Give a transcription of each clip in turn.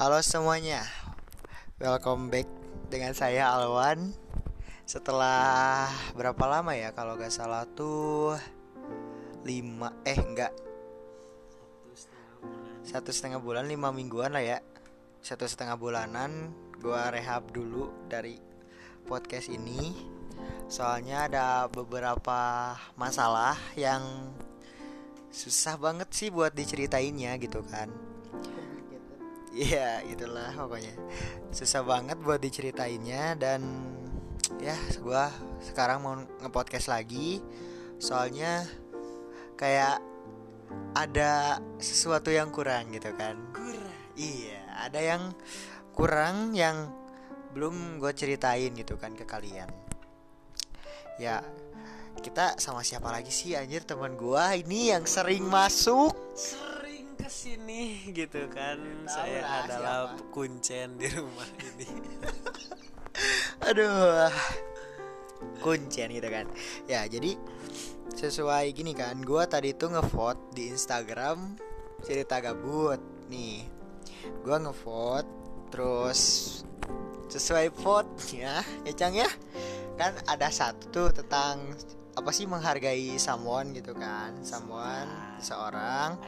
Halo semuanya, welcome back dengan saya Alwan. Setelah berapa lama ya? Kalau gak salah tuh lima eh enggak satu setengah bulan lima mingguan lah ya satu setengah bulanan gua rehab dulu dari podcast ini soalnya ada beberapa masalah yang susah banget sih buat diceritainnya gitu kan Iya itulah pokoknya. Susah banget buat diceritainnya Dan ya gue sekarang mau ngepodcast lagi. Soalnya kayak ada sesuatu yang kurang gitu kan. Kurang. Iya ada yang kurang yang belum gue ceritain gitu kan ke kalian. Ya kita sama siapa lagi sih? Anjir teman gua ini yang sering masuk. Sering ke sini gitu kan. Tahu Saya lah adalah siapa. kuncen di rumah ini. Aduh Kuncen gitu kan Ya jadi Sesuai gini kan Gua tadi tuh ngevote di Instagram Cerita gabut Nih Gua ngevote Terus Sesuai vote-nya Ya Cang ya Kan ada satu tuh tentang Apa sih menghargai someone gitu kan Someone Seseorang.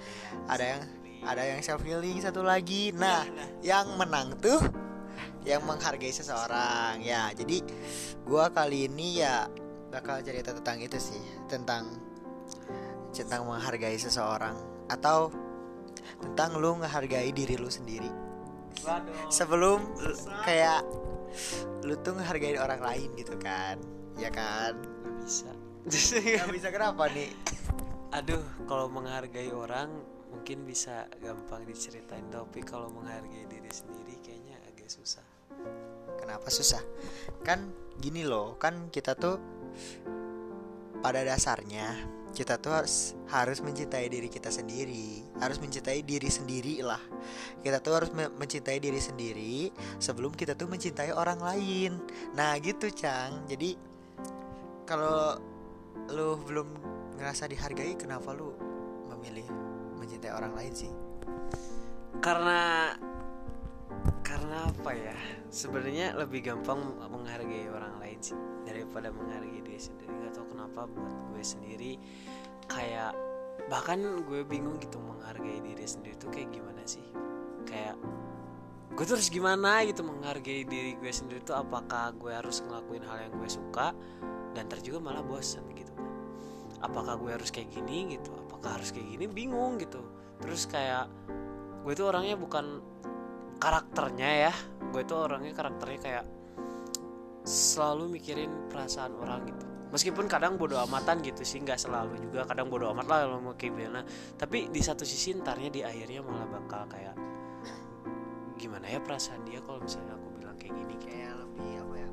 Ada yang Ada yang self healing satu lagi. Nah Yang menang tuh yang menghargai seseorang. Ya jadi gua kali ini ya bakal cerita tentang itu sih tentang tentang menghargai seseorang atau tentang lu menghargai diri lu sendiri. Waduh. sebelum lu- kayak lu tuh menghargai orang lain gitu kan ya kan? Bisa. Nggak bisa kenapa nih Aduh, kalau menghargai orang mungkin bisa gampang diceritain, tapi kalau menghargai diri sendiri kayaknya agak susah. Kenapa susah? Kan gini loh, kan kita tuh pada dasarnya kita tuh harus harus mencintai diri kita sendiri, harus mencintai diri sendiri lah. Kita tuh harus me- mencintai diri sendiri sebelum kita tuh mencintai orang lain. Nah gitu Cang. Jadi kalau lu belum ngerasa dihargai, kenapa lu memilih mencintai orang lain sih? Karena karena apa ya? Sebenarnya lebih gampang menghargai orang lain sih daripada menghargai diri sendiri. Gak tau kenapa buat gue sendiri kayak bahkan gue bingung gitu menghargai diri sendiri tuh kayak gimana sih? Kayak gue terus gimana gitu menghargai diri gue sendiri tuh apakah gue harus ngelakuin hal yang gue suka dan ntar juga malah bosan gitu. Kan apakah gue harus kayak gini gitu? Apakah harus kayak gini? Bingung gitu. Terus kayak gue tuh orangnya bukan karakternya ya. Gue tuh orangnya karakternya kayak selalu mikirin perasaan orang gitu. Meskipun kadang bodo amatan gitu sih nggak selalu juga. Kadang bodo amat lah kalau mau kayak gimana. Tapi di satu sisi ntarnya di akhirnya malah bakal kayak gimana ya perasaan dia kalau misalnya aku bilang kayak gini? Kayak lebih apa ya?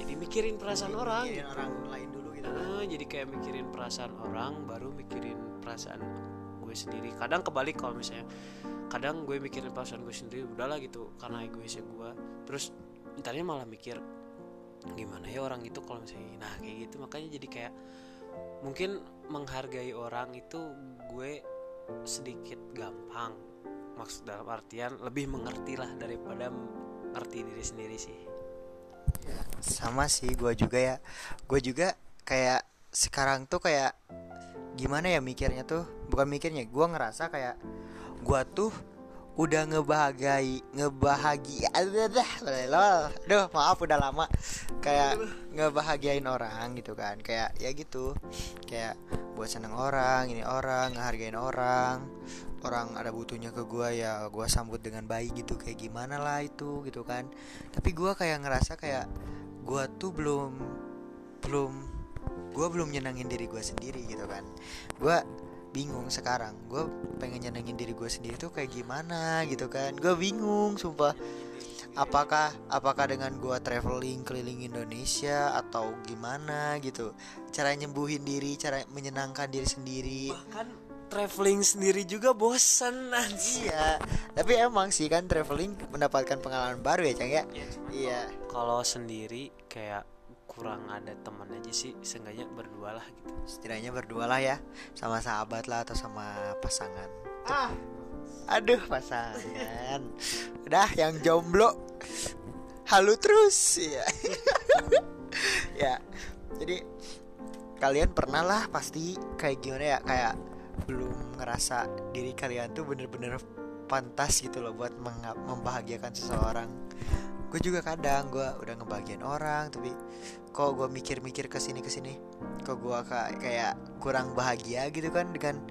Jadi mikirin perasaan orang Mikirin gitu. orang lain dulu gitu. Eh, jadi kayak mikirin perasaan orang baru mikirin perasaan gue sendiri. Kadang kebalik kalau misalnya kadang gue mikirin perasaan gue sendiri udahlah gitu karena egoisnya gue. Terus entarnya malah mikir gimana ya orang itu kalau misalnya nah kayak gitu. Makanya jadi kayak mungkin menghargai orang itu gue sedikit gampang. Maksud dalam artian lebih mengerti lah daripada ngerti diri sendiri sih sama sih gue juga ya. Gue juga kayak sekarang tuh kayak gimana ya mikirnya tuh? Bukan mikirnya gue ngerasa kayak gue tuh udah ngebahagai ngebahagia Duh maaf udah lama. Kayak ngebahagiain orang gitu kan. Kayak ya gitu. Kayak buat seneng orang ini orang ngehargain orang. Orang ada butuhnya ke gua ya gua sambut dengan baik gitu. Kayak gimana lah itu gitu kan. Tapi gua kayak ngerasa kayak gua tuh belum belum gua belum nyenangin diri gua sendiri gitu kan. Gua bingung sekarang. Gue pengen nyenengin diri gue sendiri tuh kayak gimana gitu kan. Gue bingung sumpah. Apakah apakah dengan gue traveling keliling Indonesia atau gimana gitu? Cara nyembuhin diri cara menyenangkan diri sendiri. Bahkan traveling sendiri juga bosan anjir iya tapi emang sih kan traveling mendapatkan pengalaman baru ya cang ya? Iya. Kalau sendiri kayak kurang ada teman aja sih seenggaknya berdua lah gitu. Setidaknya berdua lah ya sama sahabat lah atau sama pasangan. Ah. Aduh pasangan. Udah yang jomblo. Halu terus ya ya jadi kalian pernah lah pasti kayak gimana ya kayak belum ngerasa diri kalian tuh bener-bener pantas gitu loh buat membahagiakan seseorang gue juga kadang gue udah ngebagian orang tapi kok gue mikir-mikir ke sini ke sini kok gue kayak kayak kurang bahagia gitu kan dengan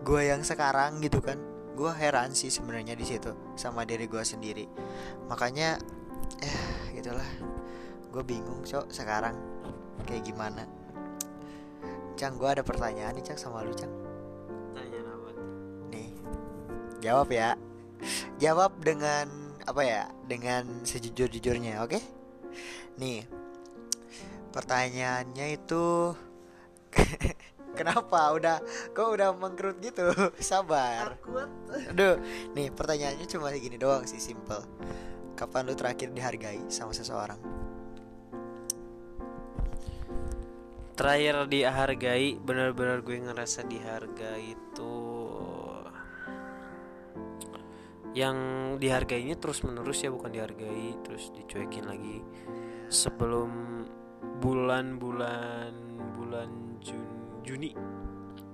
gue yang sekarang gitu kan. Gue heran sih sebenarnya di situ sama diri gue sendiri. Makanya ya gitulah. Gue bingung cok sekarang kayak gimana. Cang gue ada pertanyaan nih Cang sama lu Cang. Tanya apa? Tuh? nih jawab ya. Jawab dengan apa ya dengan sejujur-jujurnya oke? Nih pertanyaannya itu kenapa udah kok udah mengkerut gitu? Sabar. Aduh nih pertanyaannya cuma gini doang sih simple. Kapan lu terakhir dihargai sama seseorang? Terakhir dihargai Bener-bener gue ngerasa dihargai itu Yang dihargainya terus menerus ya Bukan dihargai Terus dicuekin lagi. Sebelum bulan-bulan Bulan Jun, Juni.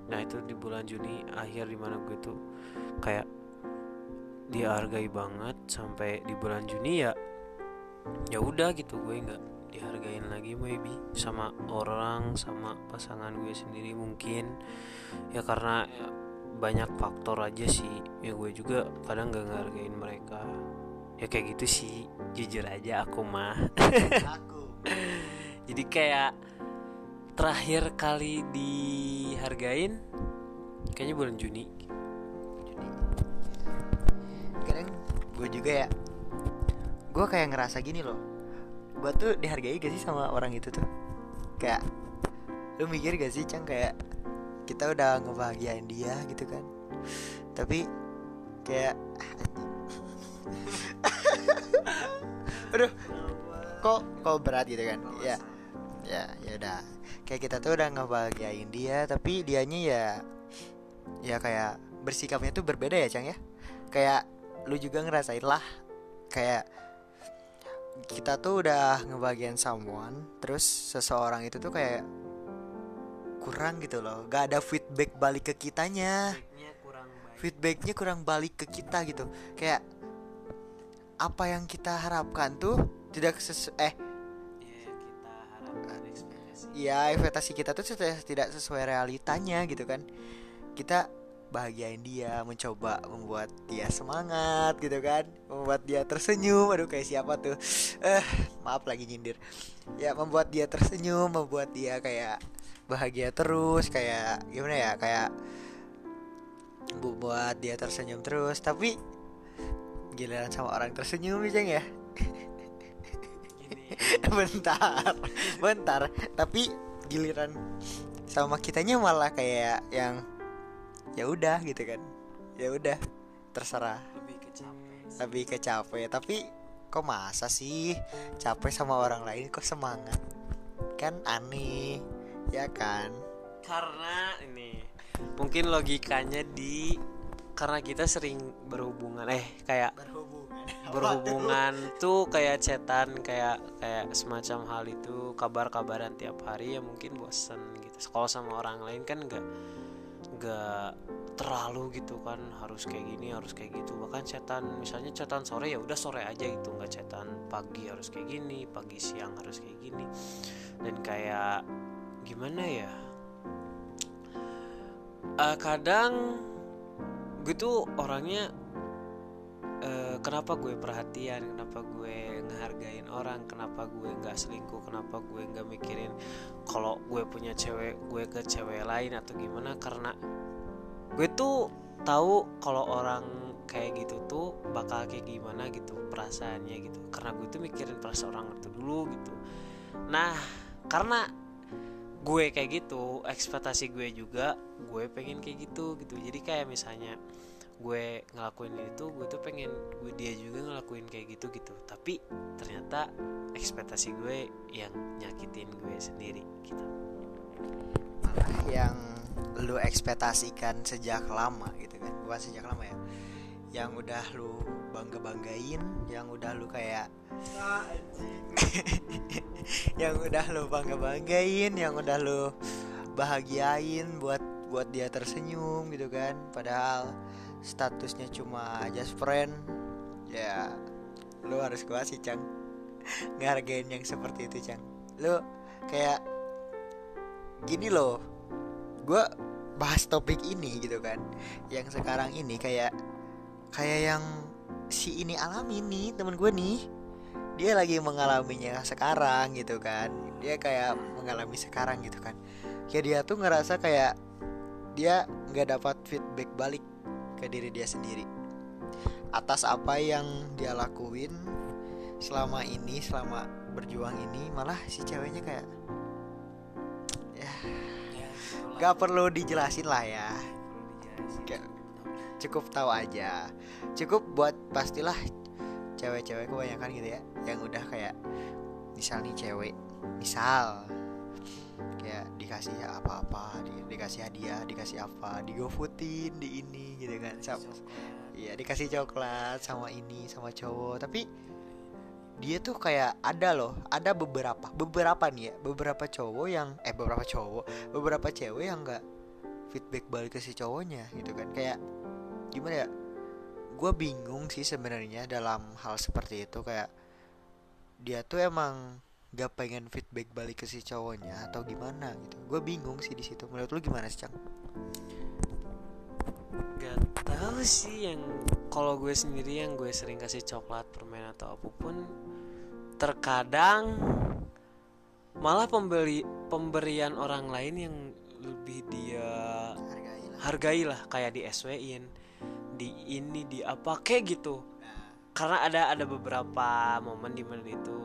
Nah itu di bulan Juni Akhir di mana gue tuh Kayak dihargai banget Sampai di bulan Juni ya ya udah gitu gue nggak dihargain lagi maybe. Sama orang sama pasangan gue sendiri mungkin. Ya karena banyak faktor aja sih. Ya gue juga kadang gak ngehargain mereka. Ya kayak gitu sih. Jujur aja aku mah. Aku. Jadi kayak terakhir kali dihargain kayaknya bulan Juni. Kadang gue juga ya gue kayak ngerasa gini loh. Gue tuh dihargai gak sih sama orang itu tuh? Kayak lu mikir gak sih cang kayak kita udah ngebahagiain dia gitu kan. Tapi kayak aduh kok kok berat gitu kan? Ya ya ya udah. Kayak kita tuh udah ngebahagiain dia tapi dianya ya ya kayak bersikapnya tuh berbeda ya cang ya. Kayak lu juga ngerasain lah kayak kita tuh udah ngebagian someone terus seseorang itu tuh kayak kurang gitu loh. Gak ada feedback balik ke kitanya. Kurang baik. Feedbacknya kurang balik ke kita gitu. Kayak apa yang kita harapkan tuh tidak sesu eh ya ekspektasi. kita tuh tidak sesuai realitanya gitu kan. Kita bahagiain dia mencoba membuat dia semangat gitu kan. Membuat dia tersenyum. Aduh kayak siapa tuh? Eh maaf lagi nyindir. Ya membuat dia tersenyum membuat dia kayak bahagia terus kayak gimana ya kayak bu- buat dia tersenyum terus. Tapi giliran sama orang tersenyum Ceng, ya? Bentar bentar. Tapi giliran sama kitanya malah kayak yang ya udah gitu kan. Ya udah terserah. Lebih kecapek lebih ke capek. Tapi kok masa sih capek sama orang lain kok semangat? Kan aneh ya kan? Karena ini mungkin logikanya di karena kita sering berhubungan eh kayak berhubungan. berhubungan tuh kayak cetan kayak kayak semacam hal itu kabar-kabaran tiap hari ya mungkin bosen gitu. Kalau sama orang lain kan nggak nggak terlalu gitu kan harus kayak gini harus kayak gitu. Bahkan cetan misalnya cetan sore ya udah sore aja gitu. Nggak cetan pagi harus kayak gini pagi siang harus kayak gini. Dan kayak gimana ya? Eh, kadang gue tuh orangnya eh, kenapa gue perhatian kenapa gue ngehargain orang kenapa gue nggak selingkuh kenapa gue nggak mikirin kalau gue punya cewek gue ke cewek lain atau gimana? Karena gue tuh tahu kalau orang kayak gitu tuh bakal kayak gimana gitu perasaannya gitu. Karena gue tuh mikirin perasaan orang itu dulu gitu. Nah karena gue kayak gitu ekspektasi gue juga gue pengen kayak gitu gitu. Jadi kayak misalnya gue ngelakuin itu gue tuh pengen gue dia juga ngelakuin kayak gitu gitu. Tapi ternyata ekspektasi gue yang nyakitin gue sendiri gitu. Apa yang lu ekspektasikan sejak lama gitu kan? Bukan sejak lama ya yang udah lu bangga banggain yang udah lu kayak yang udah lu bangga banggain yang udah lu bahagiain buat buat dia tersenyum gitu kan. Padahal statusnya cuma just friend ya lu harus gua sih cang. Ngargain yang seperti itu cang. Lu kayak gini loh gua bahas topik ini gitu kan. Yang sekarang ini kayak kayak yang si ini alami nih temen gue nih dia lagi mengalaminya sekarang gitu kan. Dia kayak mengalami sekarang gitu kan. Kayak dia tuh ngerasa kayak dia nggak dapat feedback balik ke diri dia sendiri. Atas apa yang dia lakuin selama ini selama berjuang ini malah si ceweknya kayak ya ya nggak perlu dijelasin lah ya cukup tahu aja. Cukup buat pastilah cewek-cewek kebanyakan gitu ya yang udah kayak misal nih cewek misal kayak dikasih apa-apa di, dikasih hadiah dikasih apa digofoodin di ini gitu kan Sam- Coklat. Iya dikasih coklat sama ini sama cowok. Tapi dia tuh kayak ada loh ada beberapa beberapa nih ya beberapa cowok yang eh beberapa cowok beberapa cewek yang nggak feedback balik ke si cowoknya gitu kan. Kayak gimana ya gue bingung sih sebenarnya dalam hal seperti itu kayak dia tuh emang gak pengen feedback balik ke si cowoknya atau gimana gitu. Gue bingung sih di situ. Menurut lu gimana sih cang? Gak tahu sih yang kalau gue sendiri yang gue sering kasih coklat permen atau apa pun terkadang malah pembeli pemberian orang lain yang lebih dia hargai lah hargai lah kayak di SW-in di ini di apa kayak gitu. Karena ada ada beberapa momen di mana itu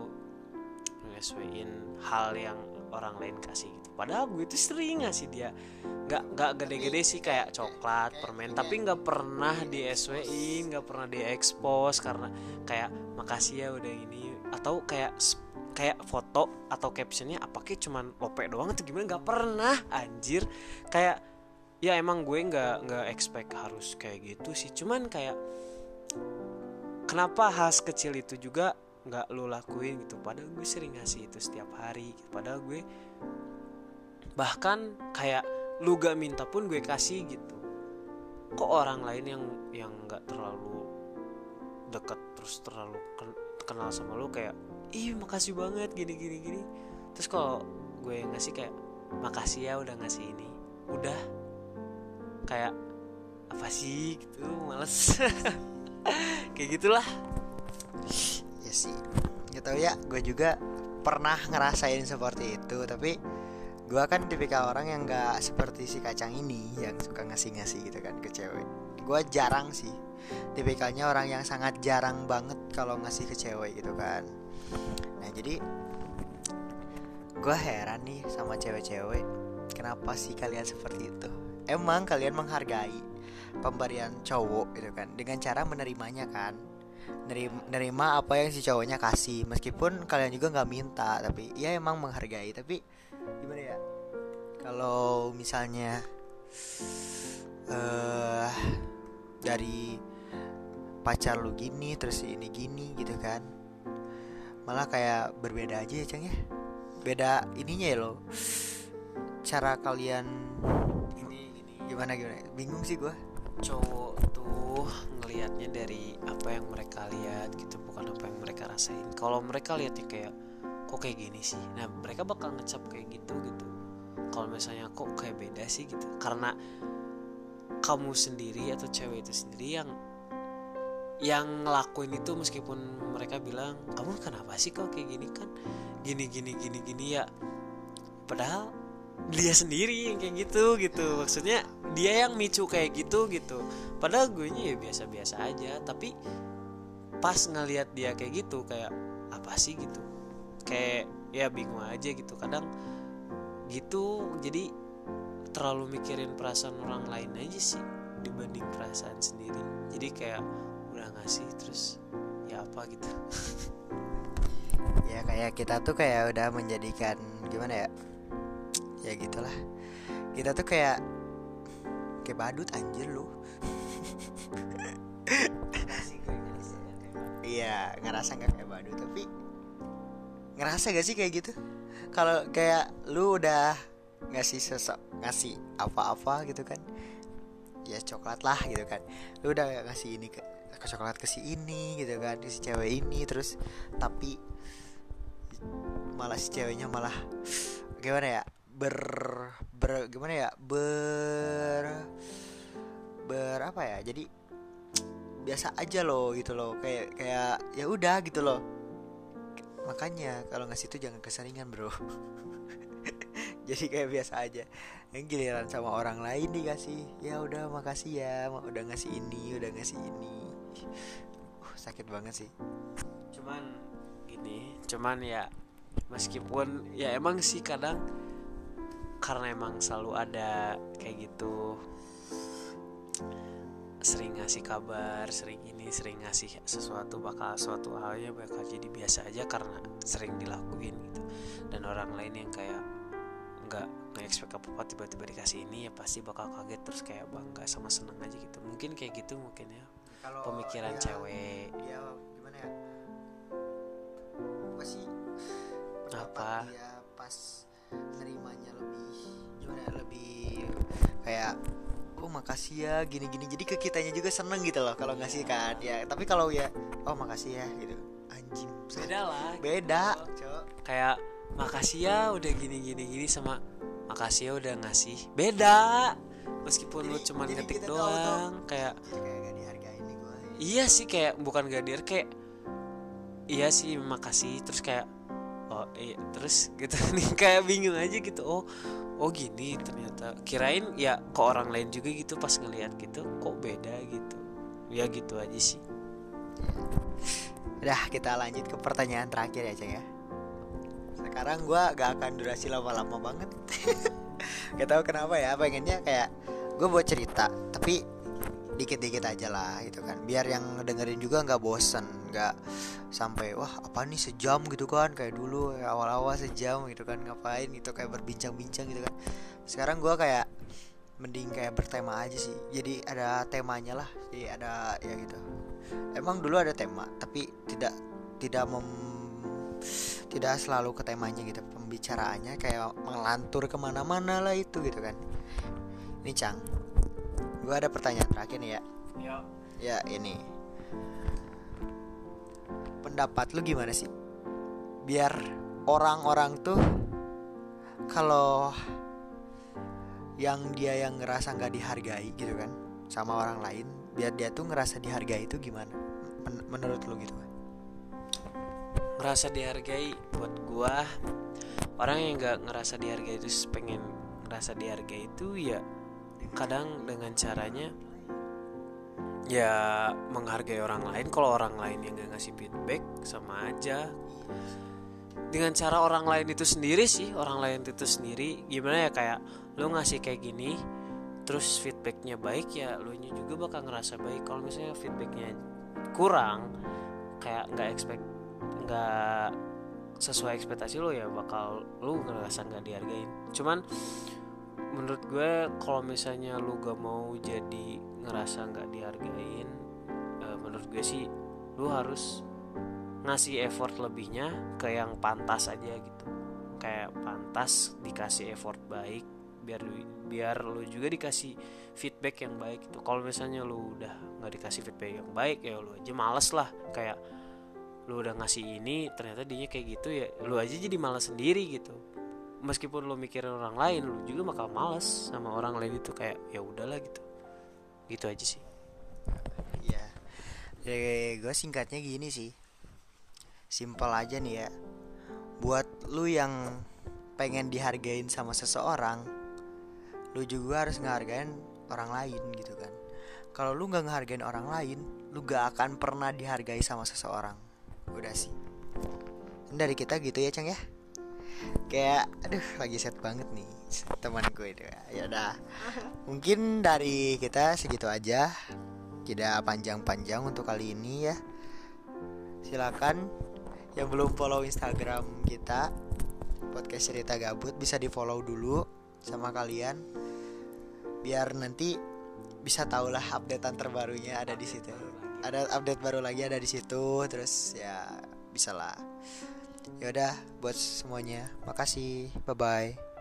SW-in hal yang orang lain kasih gitu. Padahal gue itu sering ngasih dia. Nggak nggak gede-gede sih kayak coklat permen. Tapi nggak pernah di SW-in nggak pernah di expose karena kayak makasih ya udah ini. Atau kayak kayak foto atau captionnya apa kayak cuman lope doang atau gimana? Nggak pernah anjir. Kayak ya emang gue nggak nggak expect harus kayak gitu sih. Cuman kayak kenapa hal kecil itu juga nggak lo lakuin gitu? Padahal gue sering ngasih itu setiap hari gitu. padahal gue bahkan kayak lu gak minta pun gue kasih gitu. Kok orang lain yang yang nggak terlalu deket terus terlalu ken- kenal sama lu kayak ih makasih banget gini gini gini. Terus kalau gue ngasih kayak makasih ya udah ngasih ini. Udah kayak apa sih? Gitu males. Kayak gitulah. Ya sih nggak tahu ya gue juga pernah ngerasain seperti itu tapi gue kan tipikal orang yang nggak seperti si kacang ini yang suka ngasih-ngasih gitu kan ke cewek. Gue jarang sih tipikalnya orang yang sangat jarang banget kalau ngasih ke cewek gitu kan. Nah jadi gue heran nih sama cewek-cewek kenapa sih kalian seperti itu emang kalian menghargai pemberian cowok gitu kan? Dengan cara menerimanya kan? Nerima, apa yang si cowoknya kasih. Meskipun kalian juga nggak minta tapi ya emang menghargai. Tapi gimana ya? Kalau misalnya eh dari pacar lu gini terus ini gini gitu kan? Malah kayak berbeda aja ya cang ya? Beda ininya ya lo cara kalian ini gimana gimana? Bingung sih gua. Cowok tuh ngelihatnya dari apa yang mereka lihat gitu bukan apa yang mereka rasain. Kalau mereka lihatnya kayak kok kayak gini sih? Nah mereka bakal ngecap kayak gitu gitu. Kalau misalnya kok kayak beda sih? gitu. Karena kamu sendiri atau cewek itu sendiri yang yang ngelakuin itu meskipun mereka bilang kamu kenapa sih kok kayak gini kan? Gini gini gini gini ya. Padahal dia sendiri yang kayak gitu gitu. Maksudnya dia yang micu kayak gitu gitu. Padahal gue ya biasa-biasa aja tapi pas ngelihat dia kayak gitu kayak apa sih? gitu. Kayak ya bingung aja gitu. Kadang gitu jadi terlalu mikirin perasaan orang lain aja sih dibanding perasaan sendiri. Jadi kayak udah ngasih terus ya apa? gitu. Ya kayak kita tuh kayak udah menjadikan gimana ya ya gitulah. Kita tuh kayak kayak badut anjir lu. Iya ngerasa nggak kayak badut tapi ngerasa gak sih kayak gitu? Kalau kayak lu udah ngasih sesok ngasih apa-apa gitu kan ya coklat lah gitu kan. Lu udah ngasih ini ke, ke coklat ke si ini gitu kan si cewek ini terus tapi malah si ceweknya malah gimana ya ber ber gimana ya? Ber ber apa ya? Jadi biasa aja loh gitu loh. Kayak kayak ya udah gitu loh. Makanya kalau ngasih itu jangan keseringan bro. Jadi kayak biasa aja. Yang giliran sama orang lain dikasih. Ya udah makasih ya. Udah ngasih ini udah ngasih ini. Uh, sakit banget sih. Cuman gini cuman ya meskipun ya emang sih kadang karena emang selalu ada kayak gitu sering ngasih kabar, sering ini, sering ngasih sesuatu bakal suatu halnya bakal jadi biasa aja karena sering dilakuin gitu. Dan orang lain yang kayak nggak nggak expect apa apa tiba-tiba dikasih ini ya pasti bakal kaget terus kayak bangga sama seneng aja gitu. Mungkin kayak gitu mungkin ya. Kalau Pemikiran dia- cewek. dia gimana ya apa sih Apa? dia pas nerimanya lebih gimana ya lebih kayak oh makasih ya gini-gini jadi ke kitanya juga seneng gitu loh kalau ngasih kan ya tapi kalau ya oh makasih ya gitu anjing Beda lah. beda gitu. cok Kayak makasih ya udah gini gini gini sama makasih ya udah ngasih. Beda. Meskipun lu Jadi- cuman jadi ngetik kita tahu doang kayak jadi kayak gak dihargain nih gue iya sih kayak bukan gadir kayak iya sih makasih terus kayak oh iya terus gitu. Nih kayak bingung aja gitu. Oh oh gini ternyata. Kirain ya ke orang lain juga gitu pas ngelihat gitu kok beda gitu. Ya gitu aja sih. Udah kita lanjut ke pertanyaan terakhir ya Ceng ya. Sekarang gua gak akan durasi lama-lama banget. Gak tahu kenapa ya pengennya kayak gue buat cerita Tapi dikit-dikit aja lah gitu kan. Biar yang dengerin juga nggak bosen nggak sampai wah apa nih sejam gitu kan. Kayak dulu kayak awal-awal sejam gitu kan. Ngapain gitu kayak berbincang-bincang gitu kan. Sekarang gua kayak mending kayak bertema aja sih. Jadi ada temanya lah Jadi ada ya gitu. Emang dulu ada tema tapi tidak tidak mem tidak selalu ke temanya gitu. Pembicaraannya kayak melantur ke mana-mana lah itu gitu kan. Ini cang gue ada pertanyaan terakhir nih ya. Ya ya ini. Pendapat lu gimana sih? Biar orang-orang tuh kalau yang dia yang ngerasa nggak dihargai gitu kan sama orang lain biar dia tuh ngerasa dihargai itu gimana? Men- menurut lu gitu kan ngerasa dihargai buat gua orang yang nggak ngerasa dihargai itu pengen ngerasa dihargai itu ya kadang dengan caranya ya menghargai orang lain. Kalau orang lain yang gak ngasih feedback sama aja. Dengan cara orang lain itu sendiri sih orang lain itu sendiri gimana ya kayak lu ngasih kayak gini terus feedbacknya baik ya lu juga bakal ngerasa baik. Kalau misalnya feedbacknya kurang kayak nggak expect nggak sesuai ekspektasi lo ya bakal lu ngerasa nggak dihargain. Cuman menurut gue kalau misalnya lu gak mau jadi ngerasa nggak dihargain eh, menurut gue sih lu harus ngasih effort lebihnya ke yang pantas aja gitu. Kayak pantas dikasih effort baik biar lu- biar lu juga dikasih feedback yang baik gitu. Kalau misalnya lu udah nggak dikasih feedback yang baik ya lu aja males lah. Kayak lu udah ngasih ini ternyata dia kayak gitu ya lu aja jadi malas sendiri gitu meskipun lu mikirin orang lain lu juga bakal males sama orang lain itu kayak ya udahlah gitu gitu aja sih Iya. Dari gue singkatnya gini sih. Simpel aja nih ya. Buat lu yang pengen dihargain sama seseorang, lu juga harus ngehargain orang lain gitu kan. Kalau lu nggak ngehargain orang lain, lu gak akan pernah dihargai sama seseorang. Udah sih. Dari kita gitu ya, Cang ya. Kayak aduh lagi set banget nih teman gue itu. Ya udah. Mungkin dari kita segitu aja. Tidak panjang-panjang untuk kali ini ya. Silakan yang belum follow instagram kita podcast cerita gabut bisa di follow dulu sama kalian. Biar nanti bisa tahulah updatean terbarunya ada di situ. Ada update baru lagi ada di situ terus ya bisalah ya udah buat semuanya. Makasih. Bye bye